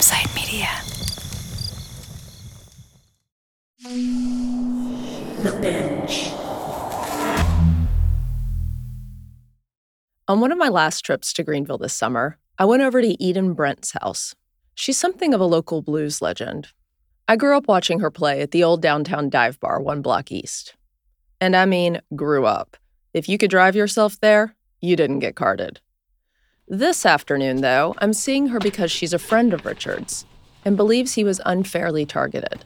Campside Media. The Binge. On one of my last trips to Greenville this summer, I went over to Eden Brent's house. She's something of a local blues legend. I grew up watching her play at the old downtown dive bar one block east. And I mean, grew up. If you could drive yourself there, you didn't get carded. This afternoon, though, I'm seeing her because she's a friend of Richard's and believes he was unfairly targeted.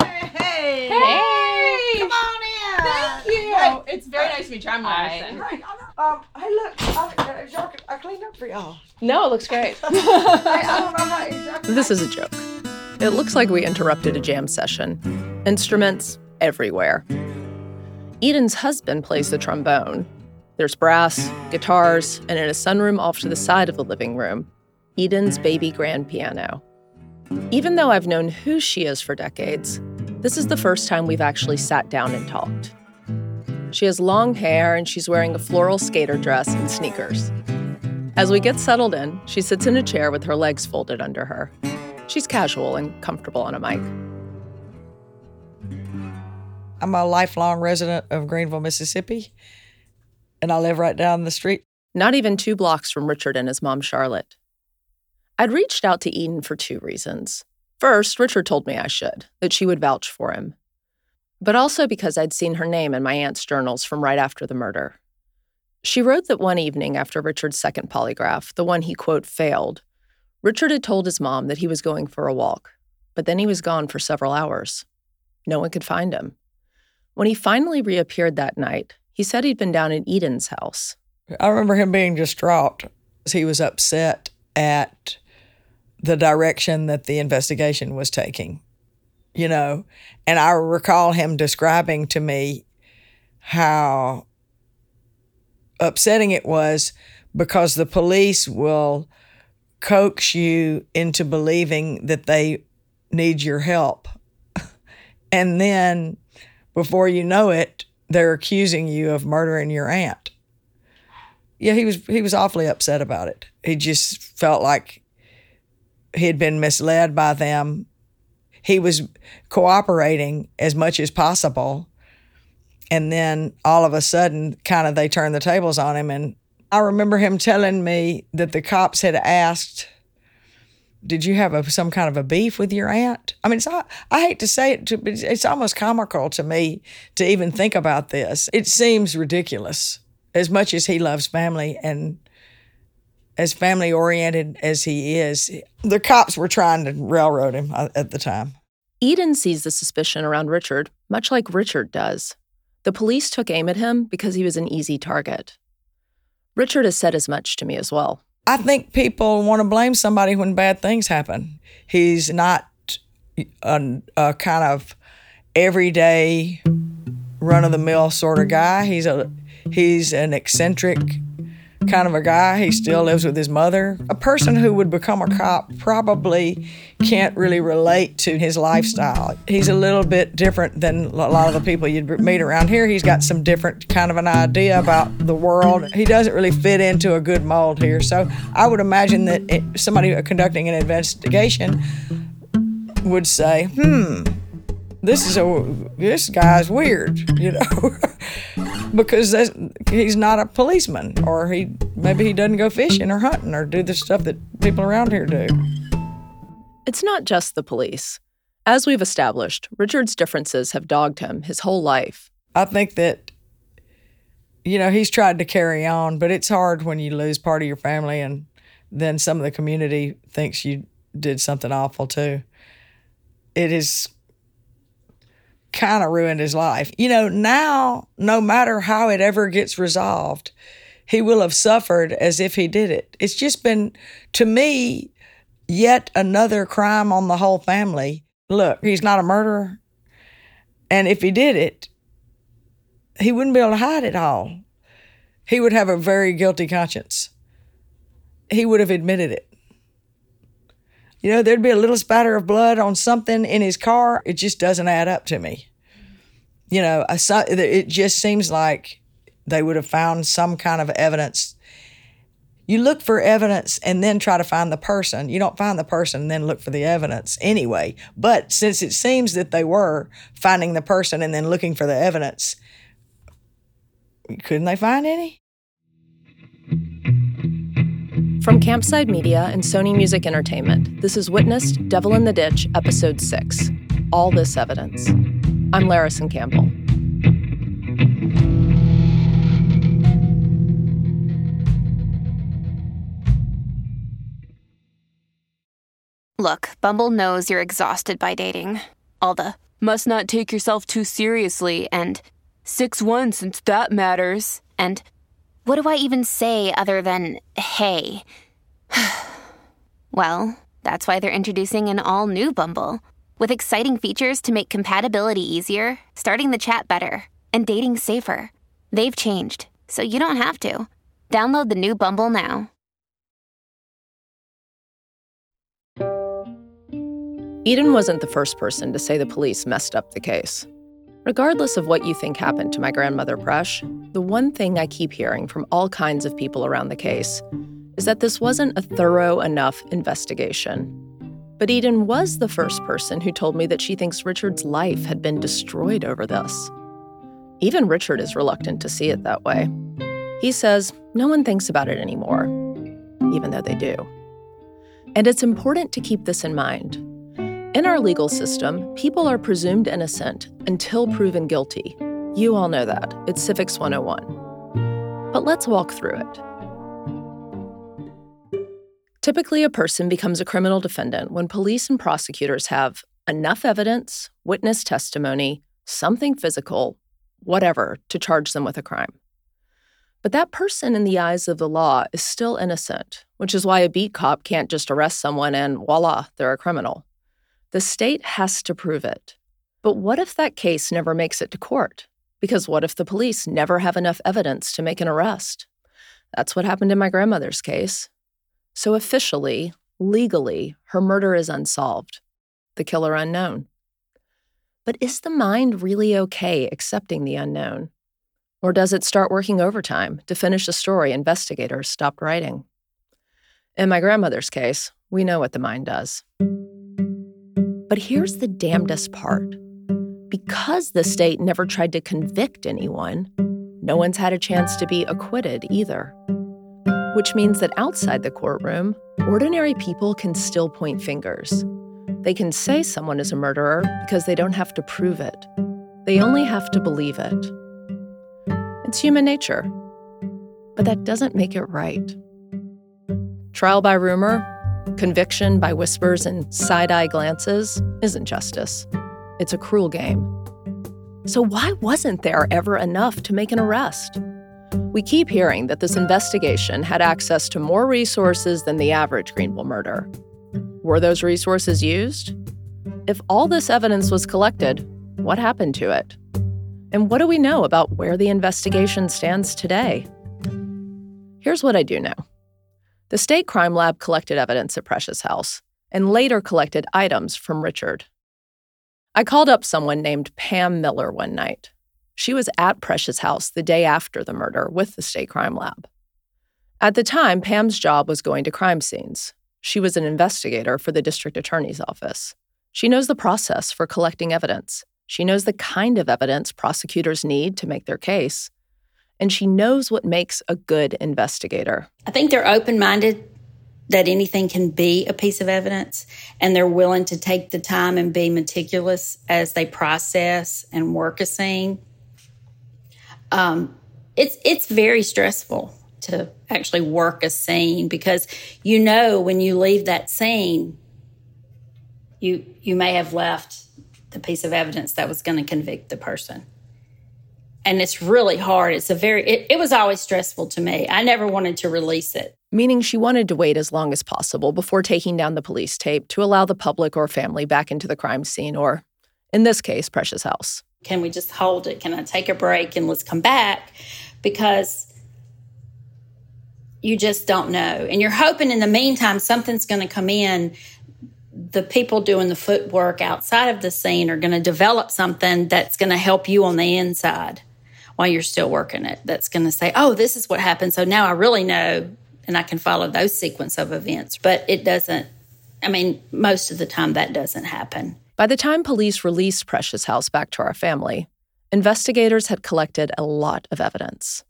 Hey! Hey! Come on in! Thank you. Hey, It's very nice to meet you. I'm Hi. Madison. Hey, um, hey, look, I, uh, y'all- I cleaned up for y'all. No, it looks great. Hey, I don't know how exactly. This is a joke. It looks like we interrupted a jam session. Instruments everywhere. Eden's husband plays the trombone. There's brass, guitars, and in a sunroom off to the side of the living room, Eden's baby grand piano. Even though I've known who she is for decades, this is the first time we've actually sat down and talked. She has long hair and she's wearing a floral skater dress and sneakers. As we get settled in, she sits in a chair with her legs folded under her. She's casual and comfortable on a mic. I'm a lifelong resident of Greenville, Mississippi, and I live right down the street. Not even two blocks from Richard and his mom, Charlotte. I'd reached out to Eden for two reasons. First, Richard told me I should, that she would vouch for him. But also because I'd seen her name in my aunt's journals from right after the murder. She wrote that one evening after Richard's second polygraph, the one he, quote, failed, Richard had told his mom that he was going for a walk, but then he was gone for several hours. No one could find him. When he finally reappeared that night, he said he'd been down at Eden's house. I remember him being distraught. He was upset at the direction that the investigation was taking, you know. And I recall him describing to me how upsetting it was because the police will coax you into believing that they need your help. and then before you know it, they're accusing you of murdering your aunt yeah, he was he was awfully upset about it. He just felt like he had been misled by them. He was cooperating as much as possible. And then all of a sudden, kind of they turned the tables on him. And I remember him telling me that the cops had asked, Did you have a, some kind of a beef with your aunt? I mean, I, I hate to say it, but it's, it's almost comical to me to even think about this. It seems ridiculous as much as he loves family and as family oriented as he is, the cops were trying to railroad him uh, at the time. Eden sees the suspicion around Richard much like Richard does. The police took aim at him because he was an easy target. Richard has said as much to me as well. I think people want to blame somebody when bad things happen. He's not a, a kind of everyday, run of the mill sort of guy. He's a he's an eccentric kind of a guy. He still lives with his mother. A person who would become a cop probably can't really relate to his lifestyle. He's a little bit different than a lot of the people you'd meet around here. He's got some different kind of an idea about the world. He doesn't really fit into a good mold here. So I would imagine that it, somebody conducting an investigation would say, "Hmm, this is a this guy's weird," you know. because that's, he's not a policeman, or he maybe he doesn't go fishing or hunting or do the stuff that people around here do. It's not just the police. As we've established, Richard's differences have dogged him his whole life. I think that you know he's tried to carry on, but it's hard when you lose part of your family, and then some of the community thinks you did something awful too. It is kind of ruined his life. You know, now, no matter how it ever gets resolved, he will have suffered as if he did it. It's just been, to me, yet another crime on the whole family. Look, he's not a murderer. And if he did it, he wouldn't be able to hide it all. He would have a very guilty conscience. He would have admitted it. You know, there'd be a little spatter of blood on something in his car. It just doesn't add up to me. You know, it just seems like they would have found some kind of evidence. You look for evidence and then try to find the person. You don't find the person and then look for the evidence anyway. But since it seems that they were finding the person and then looking for the evidence, couldn't they find any? From Campside Media and Sony Music Entertainment, this is Witnessed Devil in the Ditch, Episode 6 All This Evidence. I'm Larrison Campbell. Look, Bumble knows you're exhausted by dating. All the must not take yourself too seriously and 6 1 since that matters. And what do I even say other than hey? well, that's why they're introducing an all new Bumble with exciting features to make compatibility easier, starting the chat better, and dating safer. They've changed, so you don't have to. Download the new Bumble now. Eden wasn't the first person to say the police messed up the case. Regardless of what you think happened to my grandmother Presh, the one thing I keep hearing from all kinds of people around the case is that this wasn't a thorough enough investigation. But Eden was the first person who told me that she thinks Richard's life had been destroyed over this. Even Richard is reluctant to see it that way. He says no one thinks about it anymore, even though they do. And it's important to keep this in mind. In our legal system, people are presumed innocent until proven guilty. You all know that. It's Civics 101. But let's walk through it. Typically, a person becomes a criminal defendant when police and prosecutors have enough evidence, witness testimony, something physical, whatever, to charge them with a crime. But that person, in the eyes of the law, is still innocent, which is why a beat cop can't just arrest someone and voila, they're a criminal. The state has to prove it. But what if that case never makes it to court? Because what if the police never have enough evidence to make an arrest? That's what happened in my grandmother's case. So officially, legally, her murder is unsolved, the killer unknown. But is the mind really okay accepting the unknown? Or does it start working overtime to finish a story investigators stopped writing? In my grandmother's case, we know what the mind does. But here's the damnedest part because the state never tried to convict anyone, no one's had a chance to be acquitted either. Which means that outside the courtroom, ordinary people can still point fingers. They can say someone is a murderer because they don't have to prove it, they only have to believe it. It's human nature. But that doesn't make it right. Trial by rumor, Conviction by whispers and side eye glances isn't justice. It's a cruel game. So, why wasn't there ever enough to make an arrest? We keep hearing that this investigation had access to more resources than the average Greenville murder. Were those resources used? If all this evidence was collected, what happened to it? And what do we know about where the investigation stands today? Here's what I do know. The state crime lab collected evidence at Precious house and later collected items from Richard. I called up someone named Pam Miller one night. She was at Precious house the day after the murder with the state crime lab. At the time, Pam's job was going to crime scenes. She was an investigator for the district attorney's office. She knows the process for collecting evidence. She knows the kind of evidence prosecutors need to make their case and she knows what makes a good investigator. I think they're open minded that anything can be a piece of evidence, and they're willing to take the time and be meticulous as they process and work a scene. Um, it's it's very stressful to actually work a scene because you know when you leave that scene, you you may have left the piece of evidence that was going to convict the person and it's really hard. It's a very, it, it, was always stressful to me. I never wanted to release it. Meaning she wanted to wait as long as possible before taking down the police tape to allow the public or family back into the crime scene, or in this case, Precious house. Can we just hold it? Can I take a break and let's come back? Because you just don't know. And you're hoping in the meantime something's going to come in the people doing the footwork outside of the scene are going to develop something that's going to help you on the inside while you're still working it that's going to say, oh, this is what happened. So now I really know and I can follow those sequence of events, but it doesn't, I mean, most of the time that doesn't happen. By the time police released Precious House back to our family, investigators had collected a lot of evidence.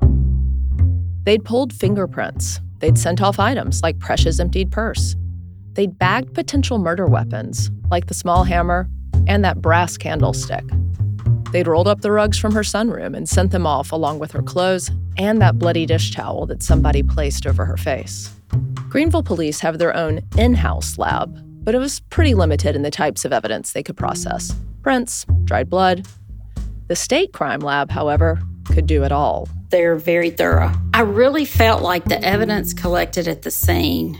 They'd pulled fingerprints, they'd sent off items like Precious' emptied purse, they'd bagged potential murder weapons like the small hammer and that brass candlestick. They'd rolled up the rugs from her sunroom and sent them off along with her clothes and that bloody dish towel that somebody placed over her face. Greenville police have their own in house lab, but it was pretty limited in the types of evidence they could process prints, dried blood. The state crime lab, however, could do it all. They're very thorough. I really felt like the evidence collected at the scene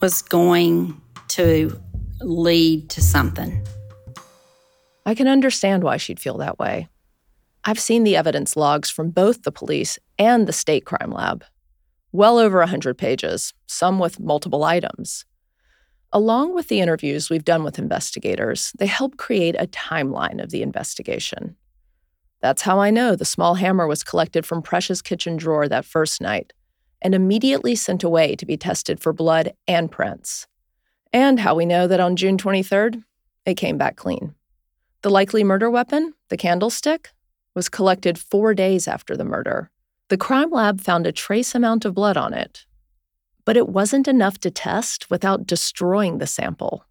was going to lead to something. I can understand why she'd feel that way. I've seen the evidence logs from both the police and the state crime lab. Well over 100 pages, some with multiple items. Along with the interviews we've done with investigators, they help create a timeline of the investigation. That's how I know the small hammer was collected from Precious' kitchen drawer that first night and immediately sent away to be tested for blood and prints. And how we know that on June 23rd, it came back clean. The likely murder weapon, the candlestick, was collected four days after the murder. The crime lab found a trace amount of blood on it, but it wasn't enough to test without destroying the sample.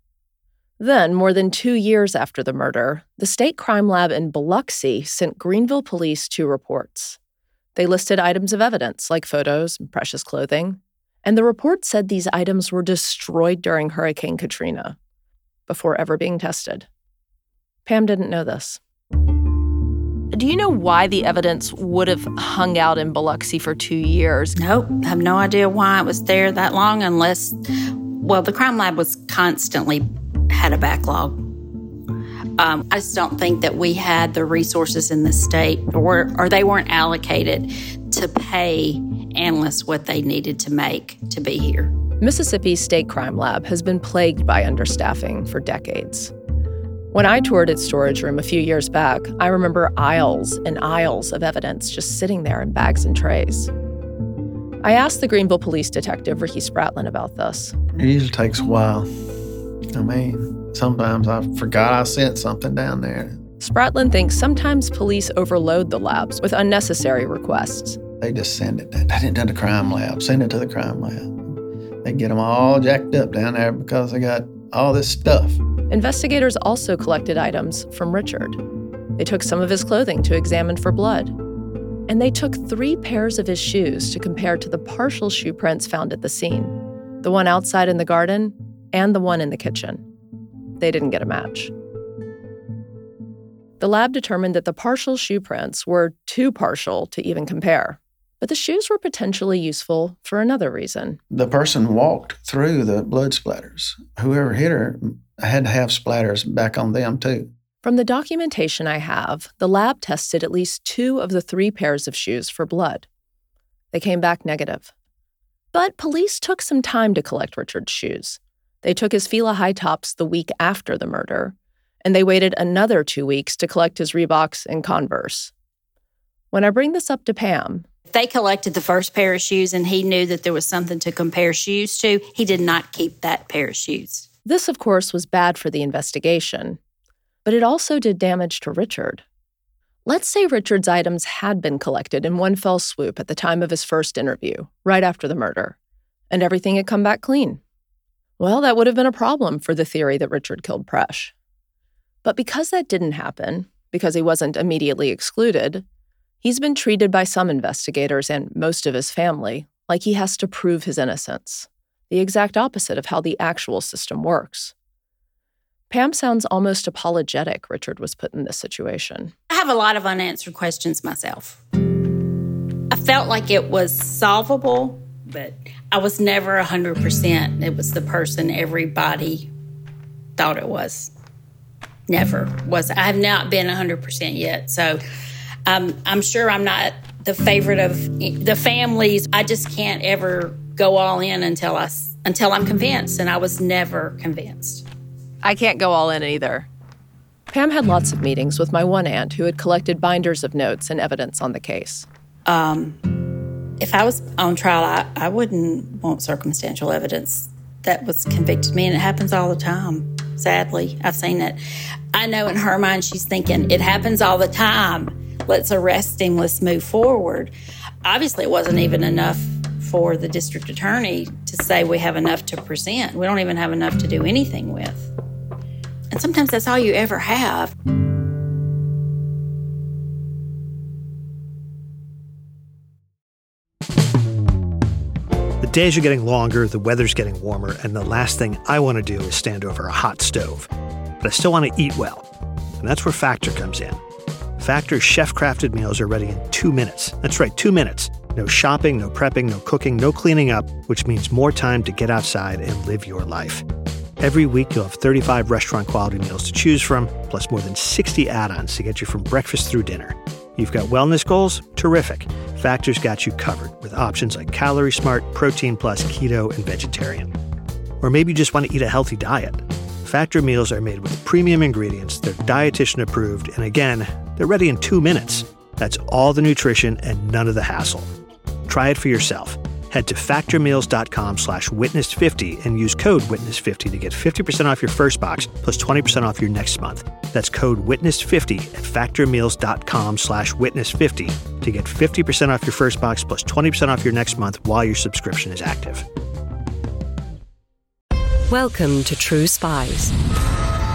Then, more than two years after the murder, the state crime lab in Biloxi sent Greenville police two reports. They listed items of evidence like photos and precious clothing, and the report said these items were destroyed during Hurricane Katrina before ever being tested. Pam didn't know this. Do you know why the evidence would have hung out in Biloxi for two years? Nope, I have no idea why it was there that long unless, well, the crime lab was constantly had a backlog. Um, I just don't think that we had the resources in the state or, or they weren't allocated to pay analysts what they needed to make to be here. Mississippi's State Crime Lab has been plagued by understaffing for decades. When I toured its storage room a few years back, I remember aisles and aisles of evidence just sitting there in bags and trays. I asked the Greenville police detective, Ricky Spratlin, about this. It usually takes a while. I mean, sometimes I forgot I sent something down there. Spratlin thinks sometimes police overload the labs with unnecessary requests. They just send it. They didn't to the crime lab. Send it to the crime lab. They get them all jacked up down there because they got all this stuff. Investigators also collected items from Richard. They took some of his clothing to examine for blood. And they took three pairs of his shoes to compare to the partial shoe prints found at the scene the one outside in the garden and the one in the kitchen. They didn't get a match. The lab determined that the partial shoe prints were too partial to even compare. But the shoes were potentially useful for another reason. The person walked through the blood splatters. Whoever hit her had to have splatters back on them, too. From the documentation I have, the lab tested at least two of the three pairs of shoes for blood. They came back negative. But police took some time to collect Richard's shoes. They took his Fila high tops the week after the murder, and they waited another two weeks to collect his Reeboks and Converse. When I bring this up to Pam, they collected the first pair of shoes and he knew that there was something to compare shoes to. He did not keep that pair of shoes. This, of course, was bad for the investigation, but it also did damage to Richard. Let's say Richard's items had been collected in one fell swoop at the time of his first interview, right after the murder, and everything had come back clean. Well, that would have been a problem for the theory that Richard killed Presh. But because that didn't happen, because he wasn't immediately excluded, he's been treated by some investigators and most of his family like he has to prove his innocence the exact opposite of how the actual system works. Pam sounds almost apologetic Richard was put in this situation. I have a lot of unanswered questions myself. I felt like it was solvable, but I was never 100%. It was the person everybody thought it was. Never was. I have not been 100% yet. So um, I'm sure I'm not the favorite of the families. I just can't ever go all in until I until I'm convinced, and I was never convinced. I can't go all in either. Pam had lots of meetings with my one aunt who had collected binders of notes and evidence on the case. Um, If I was on trial, I, I wouldn't want circumstantial evidence that was convicted me, and it happens all the time. Sadly, I've seen it. I know in her mind, she's thinking, it happens all the time. Let's arrest him, let's move forward. Obviously, it wasn't even enough for the district attorney to say we have enough to present. We don't even have enough to do anything with. And sometimes that's all you ever have. The days are getting longer, the weather's getting warmer, and the last thing I want to do is stand over a hot stove. But I still want to eat well. And that's where Factor comes in. Factor's chef crafted meals are ready in two minutes. That's right, two minutes. No shopping, no prepping, no cooking, no cleaning up, which means more time to get outside and live your life. Every week, you'll have 35 restaurant quality meals to choose from, plus more than 60 add ons to get you from breakfast through dinner. You've got wellness goals? Terrific. Factor's got you covered with options like Calorie Smart, Protein Plus, Keto, and Vegetarian. Or maybe you just want to eat a healthy diet. Factor meals are made with premium ingredients, they're dietitian approved, and again, they're ready in two minutes. That's all the nutrition and none of the hassle. Try it for yourself. Head to factormeals.com slash witness50 and use code witness50 to get 50% off your first box plus 20% off your next month. That's code witness50 at factormeals.com slash witness50 to get 50% off your first box plus 20% off your next month while your subscription is active. Welcome to True Spies,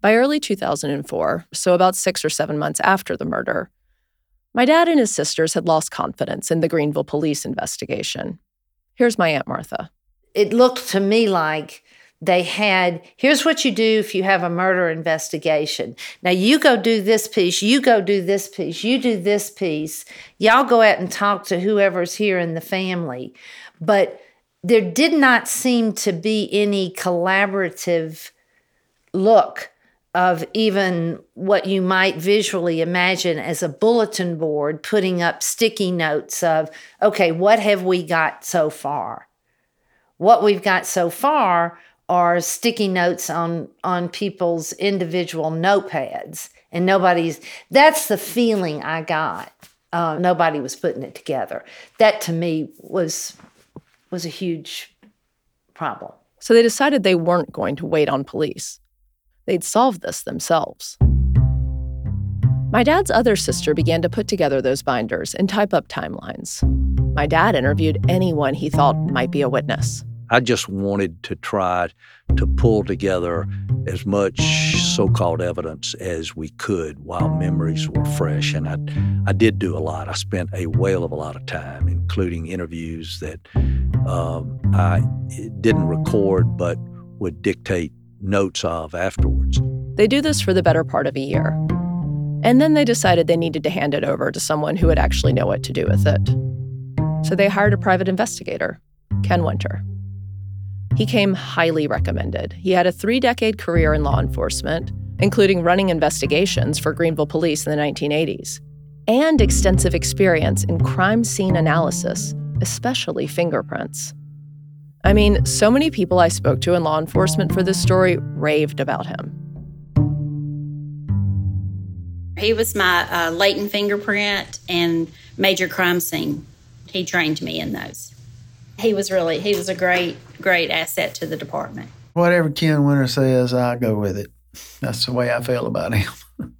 By early 2004, so about six or seven months after the murder, my dad and his sisters had lost confidence in the Greenville police investigation. Here's my Aunt Martha. It looked to me like they had here's what you do if you have a murder investigation. Now you go do this piece, you go do this piece, you do this piece. Y'all go out and talk to whoever's here in the family. But there did not seem to be any collaborative look of even what you might visually imagine as a bulletin board putting up sticky notes of, okay, what have we got so far? What we've got so far are sticky notes on on people's individual notepads and nobody's that's the feeling i got uh, nobody was putting it together that to me was was a huge problem So they decided they weren't going to wait on police. They'd solve this themselves. My dad's other sister began to put together those binders and type up timelines. My dad interviewed anyone he thought might be a witness. I just wanted to try to pull together as much so-called evidence as we could while memories were fresh, and I, I did do a lot. I spent a whale of a lot of time, including interviews that um, I didn't record but would dictate notes of afterwards. They do this for the better part of a year. And then they decided they needed to hand it over to someone who would actually know what to do with it. So they hired a private investigator, Ken Winter. He came highly recommended. He had a three decade career in law enforcement, including running investigations for Greenville police in the 1980s, and extensive experience in crime scene analysis, especially fingerprints. I mean, so many people I spoke to in law enforcement for this story raved about him. He was my uh, latent fingerprint and major crime scene. He trained me in those. He was really, he was a great, great asset to the department. Whatever Ken Winter says, I go with it. That's the way I feel about him.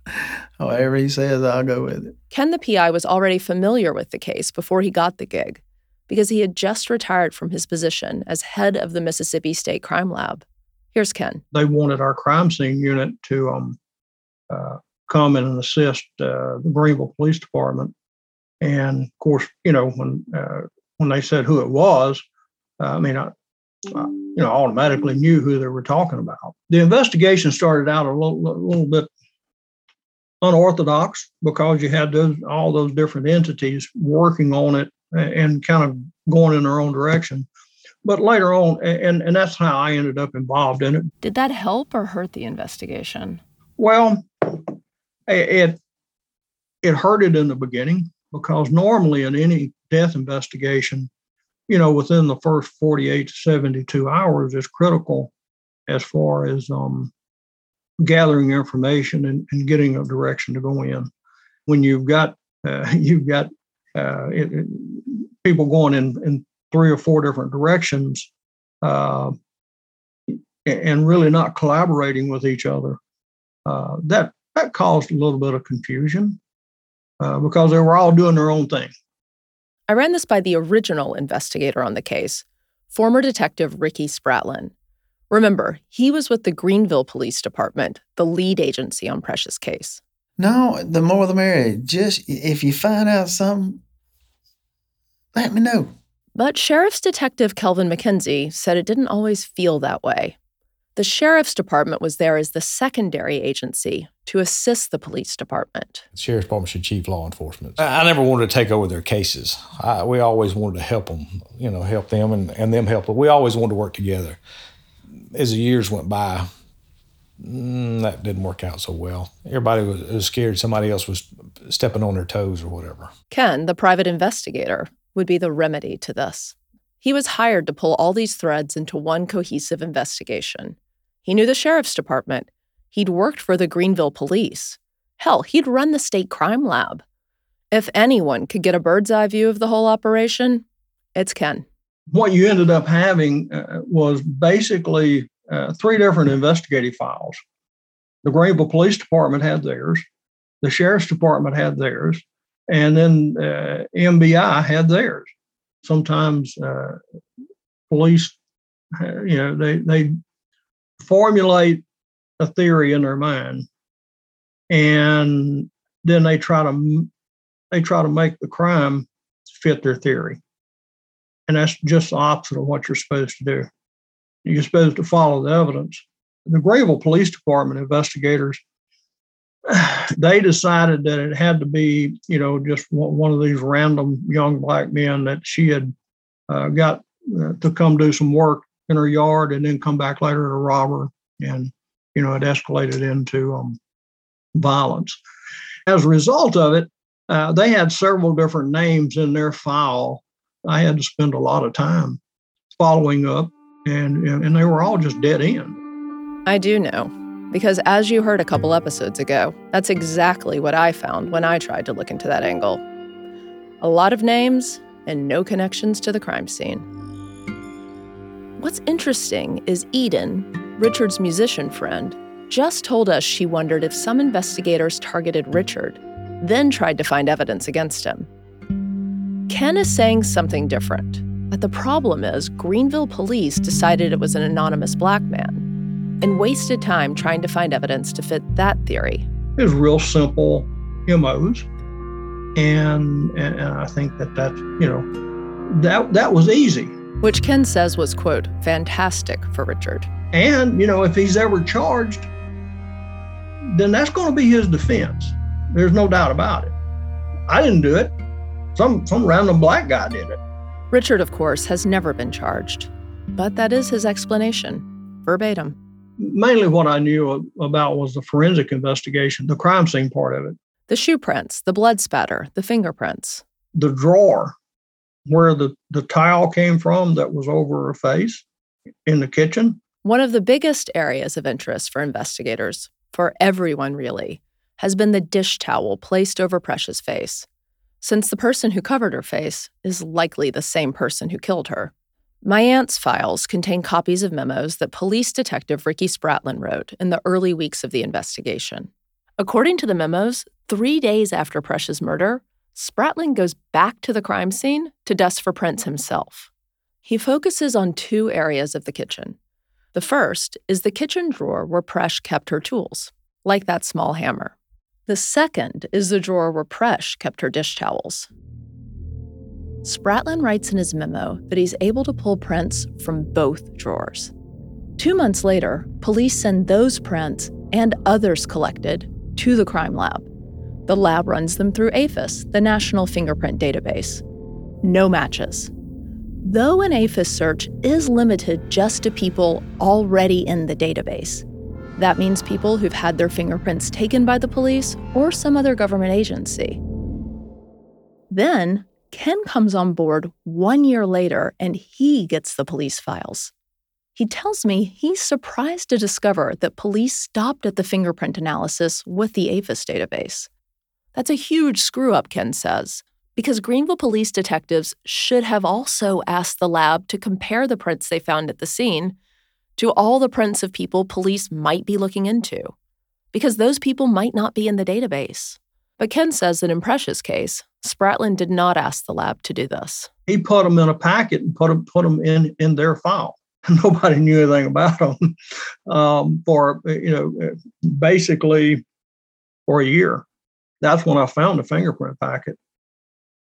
Whatever he says, I'll go with it. Ken, the PI, was already familiar with the case before he got the gig because he had just retired from his position as head of the Mississippi State Crime Lab. Here's Ken. They wanted our crime scene unit to um, uh, come in and assist uh, the Greenville Police Department. And of course, you know, when uh, when they said who it was, I mean, I, I, you know, automatically knew who they were talking about. The investigation started out a little, little bit unorthodox because you had those all those different entities working on it and kind of going in their own direction. But later on, and, and that's how I ended up involved in it. Did that help or hurt the investigation? Well, it it hurt it in the beginning because normally in any death investigation, you know, within the first 48 to 72 hours is critical as far as um, gathering information and, and, getting a direction to go in. When you've got uh, you've got uh, it, it, people going in, in three or four different directions uh, and really not collaborating with each other, uh, that that caused a little bit of confusion uh, because they were all doing their own thing. I ran this by the original investigator on the case, former detective Ricky Spratlin. Remember, he was with the Greenville Police Department, the lead agency on Precious' case. No, the more the merrier. Just if you find out something, let me know. But Sheriff's Detective Kelvin McKenzie said it didn't always feel that way. The Sheriff's Department was there as the secondary agency to assist the police department. The Sheriff's Department should chief law enforcement. I, I never wanted to take over their cases. I, we always wanted to help them, you know, help them and, and them help them. We always wanted to work together. As the years went by, mm, that didn't work out so well. Everybody was, was scared somebody else was stepping on their toes or whatever. Ken, the private investigator, would be the remedy to this. He was hired to pull all these threads into one cohesive investigation. He knew the sheriff's department. He'd worked for the Greenville police. Hell, he'd run the state crime lab. If anyone could get a bird's eye view of the whole operation, it's Ken. What you ended up having uh, was basically uh, three different investigative files. The Greenville Police Department had theirs, the Sheriff's Department had theirs, and then uh, MBI had theirs. Sometimes uh, police, uh, you know, they they formulate a theory in their mind. And then they try to they try to make the crime fit their theory. And that's just the opposite of what you're supposed to do you're supposed to follow the evidence the greenville police department investigators they decided that it had to be you know just one of these random young black men that she had uh, got uh, to come do some work in her yard and then come back later to rob her. And, you know, it escalated into um, violence. As a result of it, uh, they had several different names in their file. I had to spend a lot of time following up, and, and they were all just dead end. I do know, because as you heard a couple episodes ago, that's exactly what I found when I tried to look into that angle. A lot of names and no connections to the crime scene. What's interesting is Eden, Richard's musician friend, just told us she wondered if some investigators targeted Richard, then tried to find evidence against him. Ken is saying something different, but the problem is Greenville police decided it was an anonymous black man and wasted time trying to find evidence to fit that theory. It was real simple MOs. And, and I think that that, you know, that, that was easy which Ken says was, quote, fantastic for Richard. And, you know, if he's ever charged, then that's going to be his defense. There's no doubt about it. I didn't do it. Some some random black guy did it. Richard, of course, has never been charged, but that is his explanation, verbatim. Mainly what I knew about was the forensic investigation, the crime scene part of it. The shoe prints, the blood spatter, the fingerprints. The drawer where the, the tile came from that was over her face in the kitchen. One of the biggest areas of interest for investigators, for everyone really, has been the dish towel placed over Precious' face, since the person who covered her face is likely the same person who killed her. My aunt's files contain copies of memos that police detective Ricky Spratlin wrote in the early weeks of the investigation. According to the memos, three days after Precious' murder, Spratlin goes back to the crime scene to dust for prints himself. He focuses on two areas of the kitchen. The first is the kitchen drawer where Presh kept her tools, like that small hammer. The second is the drawer where Presh kept her dish towels. Spratlin writes in his memo that he's able to pull prints from both drawers. Two months later, police send those prints and others collected to the crime lab. The lab runs them through AFIS, the National Fingerprint Database. no matches. Though an AFIS search is limited just to people already in the database. That means people who've had their fingerprints taken by the police or some other government agency. Then, Ken comes on board one year later and he gets the police files. He tells me he's surprised to discover that police stopped at the fingerprint analysis with the AFIS database. That's a huge screw up, Ken says, because Greenville police detectives should have also asked the lab to compare the prints they found at the scene to all the prints of people police might be looking into, because those people might not be in the database. But Ken says that in Precious' case, Spratlin did not ask the lab to do this. He put them in a packet and put them put them in in their file. Nobody knew anything about them um, for you know basically for a year. That's when I found the fingerprint packet,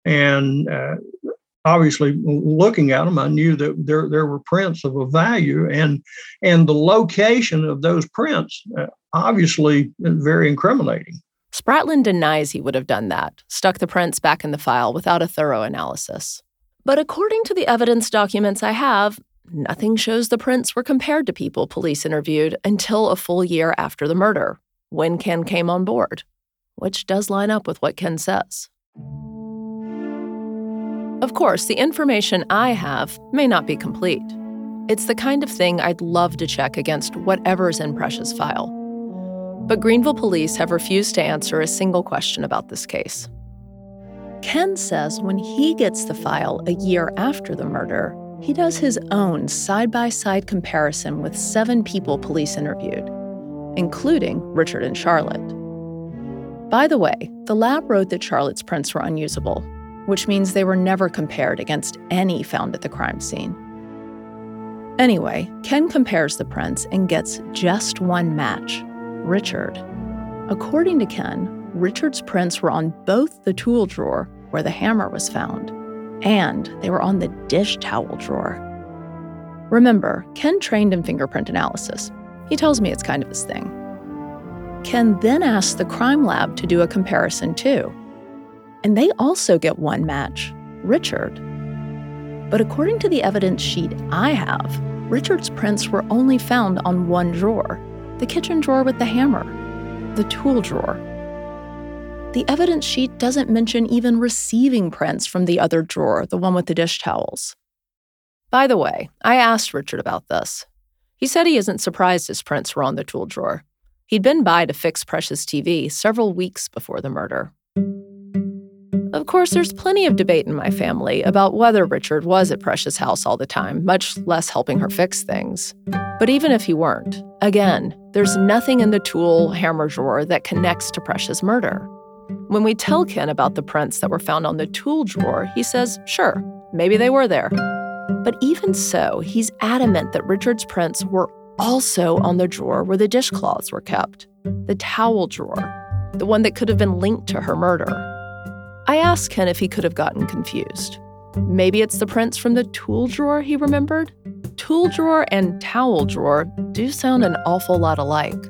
and uh, obviously looking at them, I knew that there there were prints of a value, and and the location of those prints uh, obviously very incriminating. Spratlin denies he would have done that, stuck the prints back in the file without a thorough analysis. But according to the evidence documents I have, nothing shows the prints were compared to people police interviewed until a full year after the murder, when Ken came on board, which does line up with what Ken says. Of course, the information I have may not be complete. It's the kind of thing I'd love to check against whatever's in Precious' file. But Greenville police have refused to answer a single question about this case. Ken says when he gets the file a year after the murder, he does his own side by side comparison with seven people police interviewed, including Richard and Charlotte. By the way, the lab wrote that Charlotte's prints were unusable, which means they were never compared against any found at the crime scene. Anyway, Ken compares the prints and gets just one match Richard. According to Ken, Richard's prints were on both the tool drawer where the hammer was found, and they were on the dish towel drawer. Remember, Ken trained in fingerprint analysis. He tells me it's kind of his thing. Ken then asks the crime lab to do a comparison too. And they also get one match Richard. But according to the evidence sheet I have, Richard's prints were only found on one drawer the kitchen drawer with the hammer, the tool drawer. The evidence sheet doesn't mention even receiving prints from the other drawer, the one with the dish towels. By the way, I asked Richard about this. He said he isn't surprised his prints were on the tool drawer. He'd been by to fix Precious TV several weeks before the murder. Of course, there's plenty of debate in my family about whether Richard was at Precious' house all the time, much less helping her fix things. But even if he weren't, again, there's nothing in the tool hammer drawer that connects to Precious' murder. When we tell Ken about the prints that were found on the tool drawer, he says, sure, maybe they were there. But even so, he's adamant that Richard's prints were also on the drawer where the dishcloths were kept, the towel drawer, the one that could have been linked to her murder. I asked Ken if he could have gotten confused. Maybe it's the prints from the tool drawer he remembered? Tool drawer and towel drawer do sound an awful lot alike.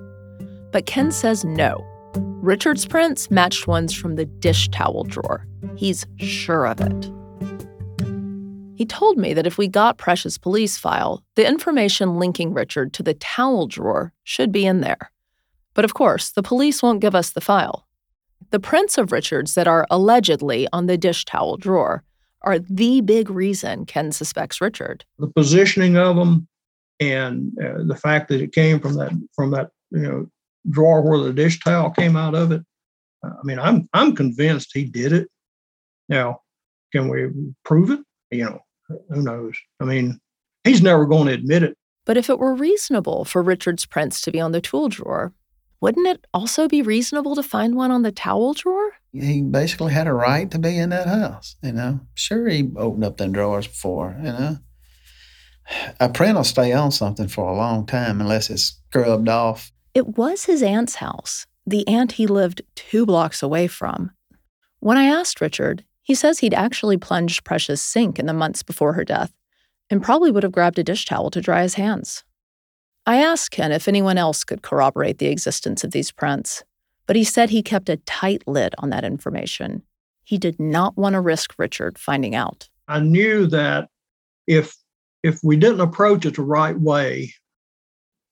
But Ken says no. Richard's prints matched ones from the dish towel drawer. He's sure of it. He told me that if we got Precious' police file, the information linking Richard to the towel drawer should be in there. But of course, the police won't give us the file. The prints of Richards that are allegedly on the dish towel drawer are the big reason Ken suspects Richard. The positioning of them and uh, the fact that it came from that from that you know drawer where the dish towel came out of it. I mean, I'm I'm convinced he did it. Now, can we prove it? You know, who knows? I mean, he's never going to admit it. But if it were reasonable for Richard's prints to be on the tool drawer, wouldn't it also be reasonable to find one on the towel drawer? He basically had a right to be in that house, you know. Sure, he opened up them drawers before, you know. A print will stay on something for a long time unless it's scrubbed off. It was his aunt's house, the aunt he lived two blocks away from. When I asked Richard, he says he'd actually plunged Precious' sink in the months before her death and probably would have grabbed a dish towel to dry his hands. I asked Ken if anyone else could corroborate the existence of these prints, but he said he kept a tight lid on that information. He did not want to risk Richard finding out. I knew that if if we didn't approach it the right way,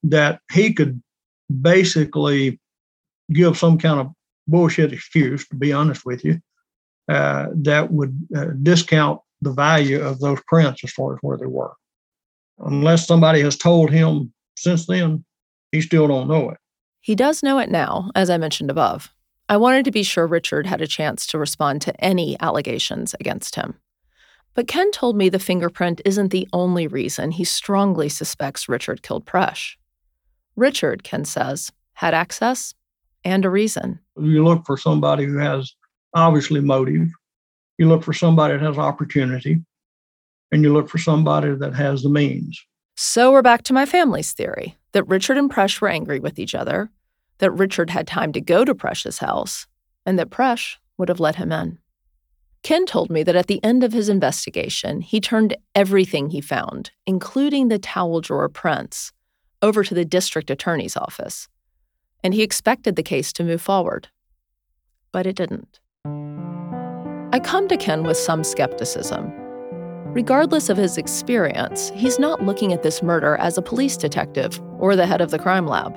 that he could basically give some kind of bullshit excuse, to be honest with you, uh, that would uh, discount the value of those prints as far as where they were. Unless somebody has told him since then, he still don't know it. He does know it now, as I mentioned above. I wanted to be sure Richard had a chance to respond to any allegations against him. But Ken told me the fingerprint isn't the only reason he strongly suspects Richard killed Presh. Richard, Ken says, had access and a reason. You look for somebody who has obviously motive, you look for somebody that has opportunity, and you look for somebody that has the means. So we're back to my family's theory that Richard and Presh were angry with each other, that Richard had time to go to Presh's house, and that Presh would have let him in. Ken told me that at the end of his investigation, he turned everything he found, including the towel drawer prints, over to the district attorney's office, and he expected the case to move forward. But it didn't. I come to Ken with some skepticism. Regardless of his experience, he's not looking at this murder as a police detective or the head of the crime lab.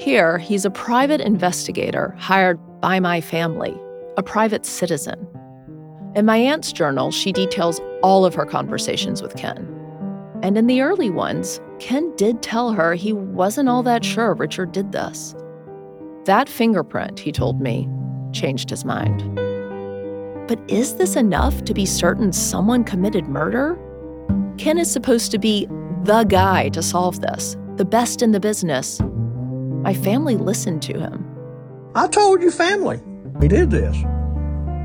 Here, he's a private investigator hired by my family, a private citizen. In my aunt's journal, she details all of her conversations with Ken. And in the early ones, Ken did tell her he wasn't all that sure Richard did this. That fingerprint, he told me, changed his mind. But is this enough to be certain someone committed murder? Ken is supposed to be the guy to solve this, the best in the business. My family listened to him. I told your family he did this.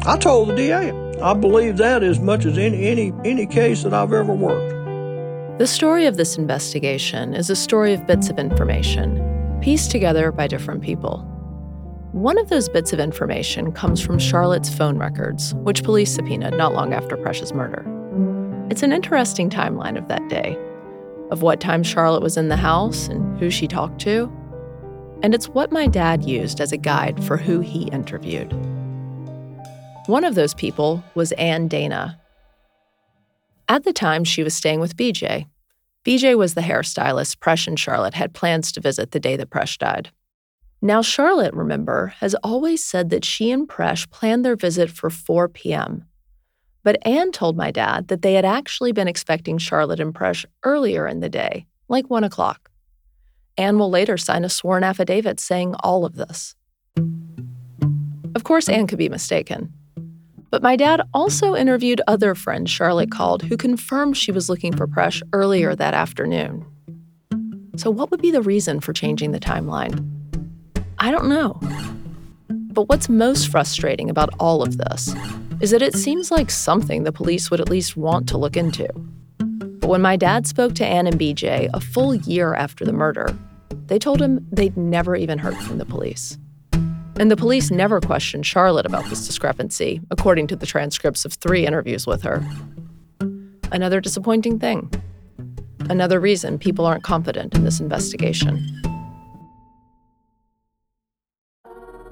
I told the DA. I believe that as much as any any any case that I've ever worked. The story of this investigation is a story of bits of information, pieced together by different people. One of those bits of information comes from Charlotte's phone records, which police subpoenaed not long after Presh's murder. It's an interesting timeline of that day, of what time Charlotte was in the house and who she talked to. And it's what my dad used as a guide for who he interviewed. One of those people was Ann Dana, at the time, she was staying with BJ. BJ was the hairstylist Presh and Charlotte had plans to visit the day that Presh died. Now, Charlotte, remember, has always said that she and Presh planned their visit for 4 p.m. But Anne told my dad that they had actually been expecting Charlotte and Presh earlier in the day, like 1 o'clock. Anne will later sign a sworn affidavit saying all of this. Of course, Anne could be mistaken. But my dad also interviewed other friends Charlotte called who confirmed she was looking for Presh earlier that afternoon. So, what would be the reason for changing the timeline? I don't know. But what's most frustrating about all of this is that it seems like something the police would at least want to look into. But when my dad spoke to Ann and BJ a full year after the murder, they told him they'd never even heard from the police. And the police never questioned Charlotte about this discrepancy, according to the transcripts of three interviews with her. Another disappointing thing. Another reason people aren't confident in this investigation.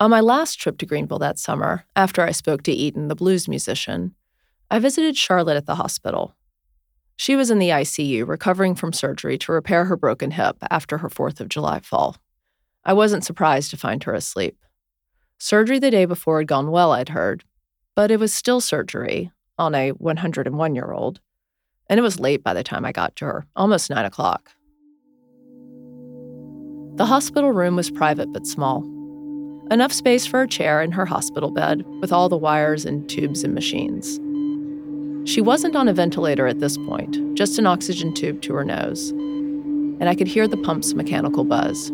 On my last trip to Greenville that summer, after I spoke to Eaton, the blues musician, I visited Charlotte at the hospital. She was in the ICU recovering from surgery to repair her broken hip after her 4th of July fall. I wasn't surprised to find her asleep. Surgery the day before had gone well, I'd heard, But it was still surgery on a 101 year old, and it was late by the time I got to her, almost nine o'clock. The hospital room was private but small. Enough space for a chair in her hospital bed with all the wires and tubes and machines. She wasn't on a ventilator at this point, just an oxygen tube to her nose. And I could hear the pump's mechanical buzz.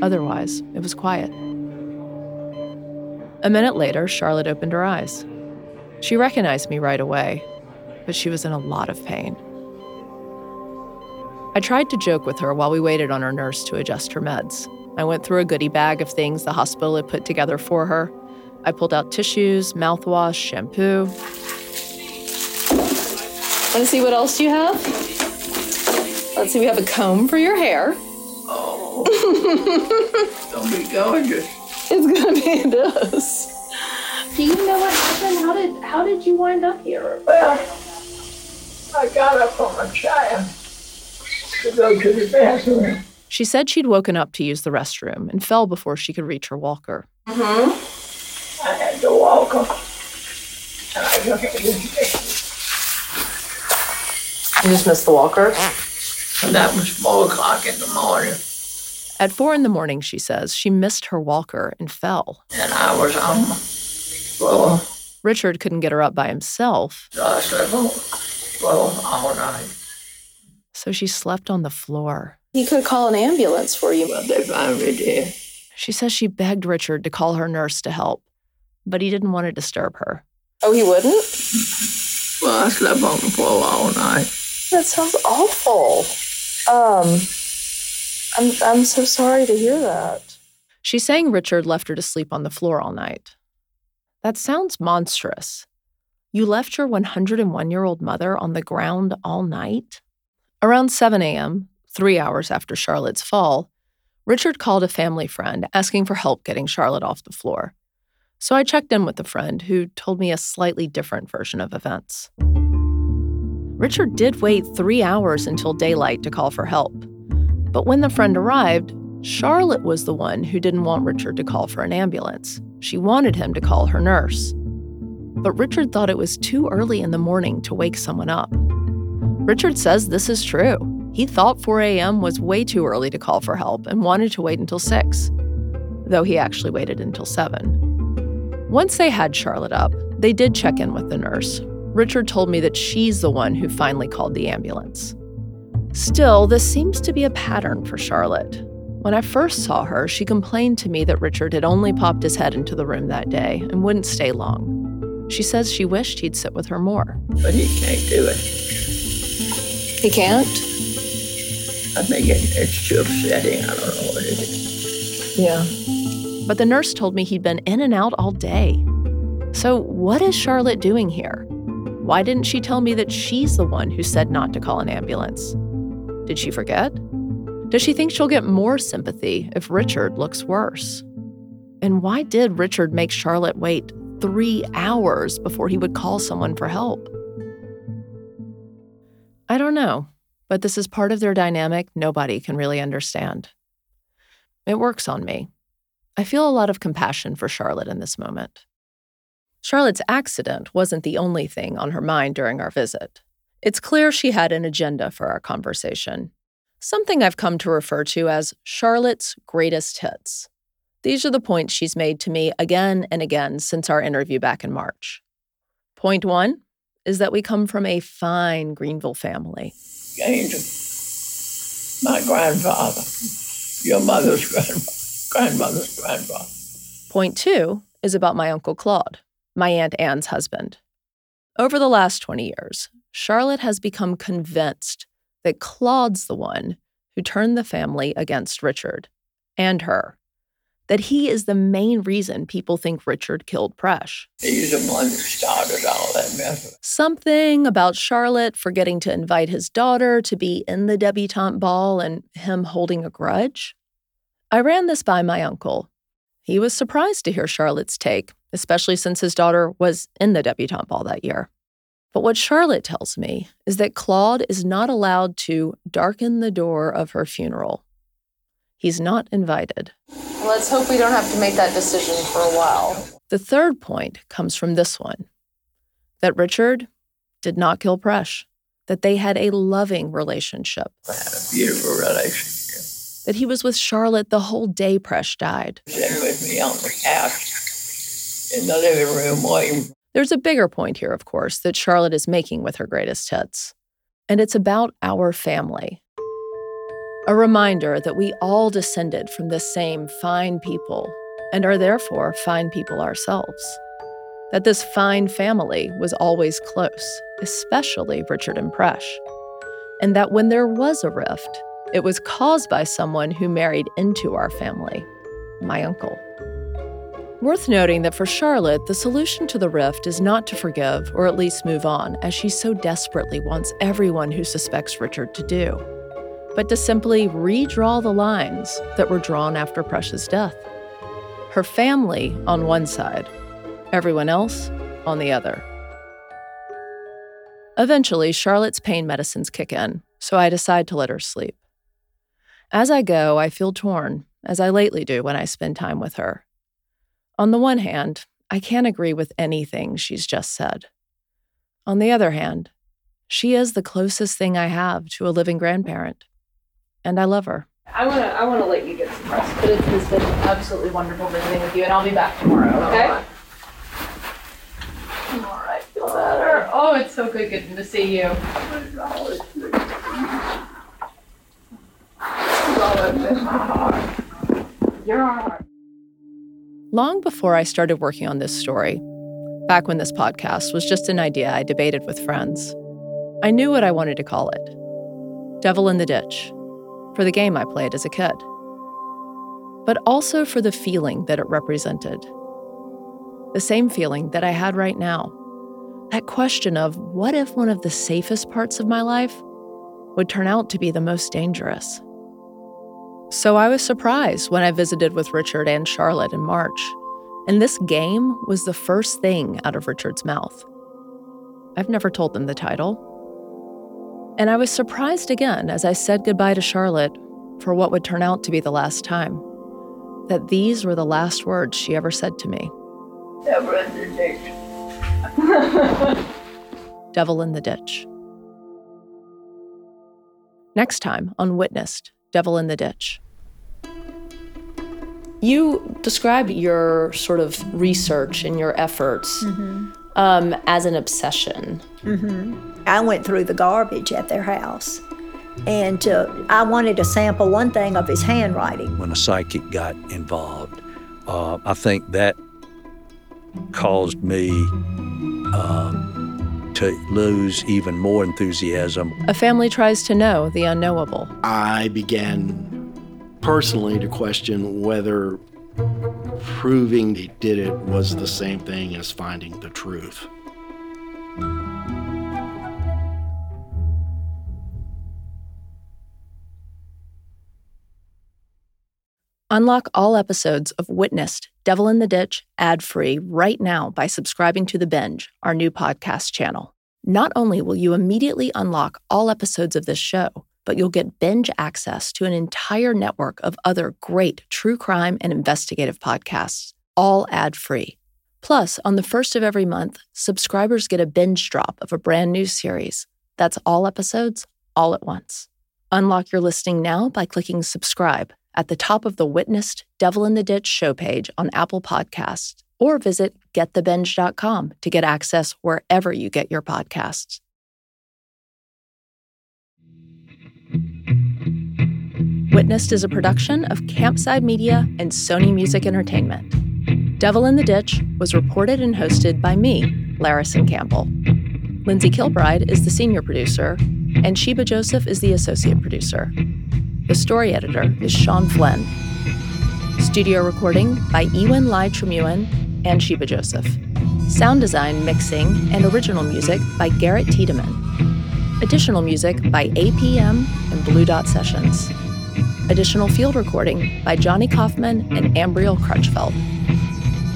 Otherwise, it was quiet. A minute later, Charlotte opened her eyes. She recognized me right away, but she was in a lot of pain. I tried to joke with her while we waited on her nurse to adjust her meds. I went through a goodie bag of things the hospital had put together for her. I pulled out tissues, mouthwash, shampoo. Want to see what else you have? Let's see, we have a comb for your hair. Oh, don't be gorgeous. It's gonna be this. Do you know what happened? How did how did you wind up here? Well, I got up on my chair to go to the bathroom. She said she'd woken up to use the restroom and fell before she could reach her walker. Mm-hmm. I had to walk up. I just You just missed the walker? And that was four o'clock in the morning. At four in the morning, she says, she missed her walker and fell. And I was on the floor. Richard couldn't get her up by himself, So I slept on the floor all night. So she slept on the floor. He could call an ambulance for you. But they finally did. She says she begged Richard to call her nurse to help, but he didn't want to disturb her. Oh, he wouldn't? Well, I slept on the floor all night. That sounds awful. Um, I'm I'm so sorry to hear that. She's saying Richard left her to sleep on the floor all night. That sounds monstrous. You left your 101 year old mother on the ground all night? Around 7 a.m., three hours after Charlotte's fall, Richard called a family friend asking for help getting Charlotte off the floor. So I checked in with the friend who told me a slightly different version of events. Richard did wait three hours until daylight to call for help. But when the friend arrived, Charlotte was the one who didn't want Richard to call for an ambulance. She wanted him to call her nurse. But Richard thought it was too early in the morning to wake someone up. Richard says this is true. He thought 4 a.m. was way too early to call for help and wanted to wait until 6, though he actually waited until 7. Once they had Charlotte up, they did check in with the nurse. Richard told me that she's the one who finally called the ambulance. Still, this seems to be a pattern for Charlotte. When I first saw her, she complained to me that Richard had only popped his head into the room that day and wouldn't stay long. She says she wished he'd sit with her more. But he can't do it. He can't? I think it, it's too upsetting. I don't know what it is. Yeah. But the nurse told me he'd been in and out all day. So, what is Charlotte doing here? Why didn't she tell me that she's the one who said not to call an ambulance? Did she forget? Does she think she'll get more sympathy if Richard looks worse? And why did Richard make Charlotte wait three hours before he would call someone for help? I don't know, but this is part of their dynamic nobody can really understand. It works on me. I feel a lot of compassion for Charlotte in this moment. Charlotte's accident wasn't the only thing on her mind during our visit. It's clear she had an agenda for our conversation, something I've come to refer to as Charlotte's greatest hits. These are the points she's made to me again and again since our interview back in March. Point one is that we come from a fine Greenville family. Angel, my grandfather, your mother's grandma, grandmother's grandfather. Point two is about my Uncle Claude, my Aunt Anne's husband. Over the last 20 years, Charlotte has become convinced that Claude's the one who turned the family against Richard and her, that he is the main reason people think Richard killed Presh. He's the one that started all that mess. Something about Charlotte forgetting to invite his daughter to be in the debutante ball and him holding a grudge. I ran this by my uncle. He was surprised to hear Charlotte's take, especially since his daughter was in the debutante ball that year. But what Charlotte tells me is that Claude is not allowed to darken the door of her funeral. He's not invited. Let's hope we don't have to make that decision for a while. The third point comes from this one that Richard did not kill Presh, that they had a loving relationship. I had a Beautiful relationship. That he was with Charlotte the whole day Presh died. Sitting with me on the couch in the living room waiting. There's a bigger point here, of course, that Charlotte is making with her greatest hits. And it's about our family. A reminder that we all descended from the same fine people and are therefore fine people ourselves. That this fine family was always close, especially Richard and Presh. And that when there was a rift, it was caused by someone who married into our family, my uncle. Worth noting that for Charlotte, the solution to the rift is not to forgive or at least move on, as she so desperately wants everyone who suspects Richard to do, but to simply redraw the lines that were drawn after Presh's death. Her family on one side, everyone else on the other. Eventually, Charlotte's pain medicines kick in, so I decide to let her sleep. As I go, I feel torn, as I lately do when I spend time with her. On the one hand, I can't agree with anything she's just said. On the other hand, she is the closest thing I have to a living grandparent, and I love her. I want to I want to let you get some rest, but it has been absolutely wonderful visiting with you, and I'll be back tomorrow. Oh, okay. All right, feel better. Oh, it's so good getting to see you. You're our heart. Long before I started working on this story, back when this podcast was just an idea I debated with friends, I knew what I wanted to call it Devil in the Ditch, for the game I played as a kid, but also for the feeling that it represented. The same feeling that I had right now. That question of what if one of the safest parts of my life would turn out to be the most dangerous? So I was surprised when I visited with Richard and Charlotte in March, and this game was the first thing out of Richard's mouth. I've never told them the title. And I was surprised again as I said goodbye to Charlotte for what would turn out to be the last time. That these were the last words she ever said to me Devil in the ditch. Devil in the Ditch. Next time on Witnessed Devil in the Ditch. You describe your sort of research and your efforts Mm-hmm. Um, as an obsession. Mm-hmm. I went through the garbage at their house, and uh, I wanted to sample one thing of his handwriting. When a psychic got involved, uh, I think that caused me um, to lose even more enthusiasm. A family tries to know the unknowable. I began personally to question whether proving he did it was the same thing as finding the truth. Unlock all episodes of Witnessed Devil in the Ditch ad free right now by subscribing to The Binge, our new podcast channel. Not only will you immediately unlock all episodes of this show, but you'll get binge access to an entire network of other great true crime and investigative podcasts, all ad free. Plus, on the first of every month, subscribers get a binge drop of a brand new series. That's all episodes, all at once. Unlock your listening now by clicking subscribe at the top of the Witnessed Devil in the Ditch show page on Apple Podcasts, or visit getthebinge.com to get access wherever you get your podcasts. Witnessed is a production of Campside Media and Sony Music Entertainment. Devil in the Ditch was reported and hosted by me, Larrison Campbell. Lindsay Kilbride is the senior producer, and Sheba Joseph is the associate producer. The story editor is Sean Flynn. Studio recording by Ewan Lai Tremuan and Sheba Joseph. Sound design, mixing, and original music by Garrett Tiedemann. Additional music by APM and Blue Dot Sessions. Additional field recording by Johnny Kaufman and Ambriel Crutchfeld.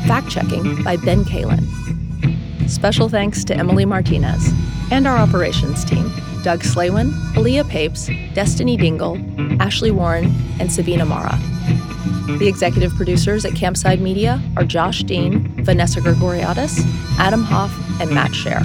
Fact checking by Ben Kalin. Special thanks to Emily Martinez and our operations team Doug Slaywin, Aaliyah Papes, Destiny Dingle, Ashley Warren, and Savina Mara. The executive producers at Campside Media are Josh Dean, Vanessa Grigoriadis, Adam Hoff, and Matt Shaer.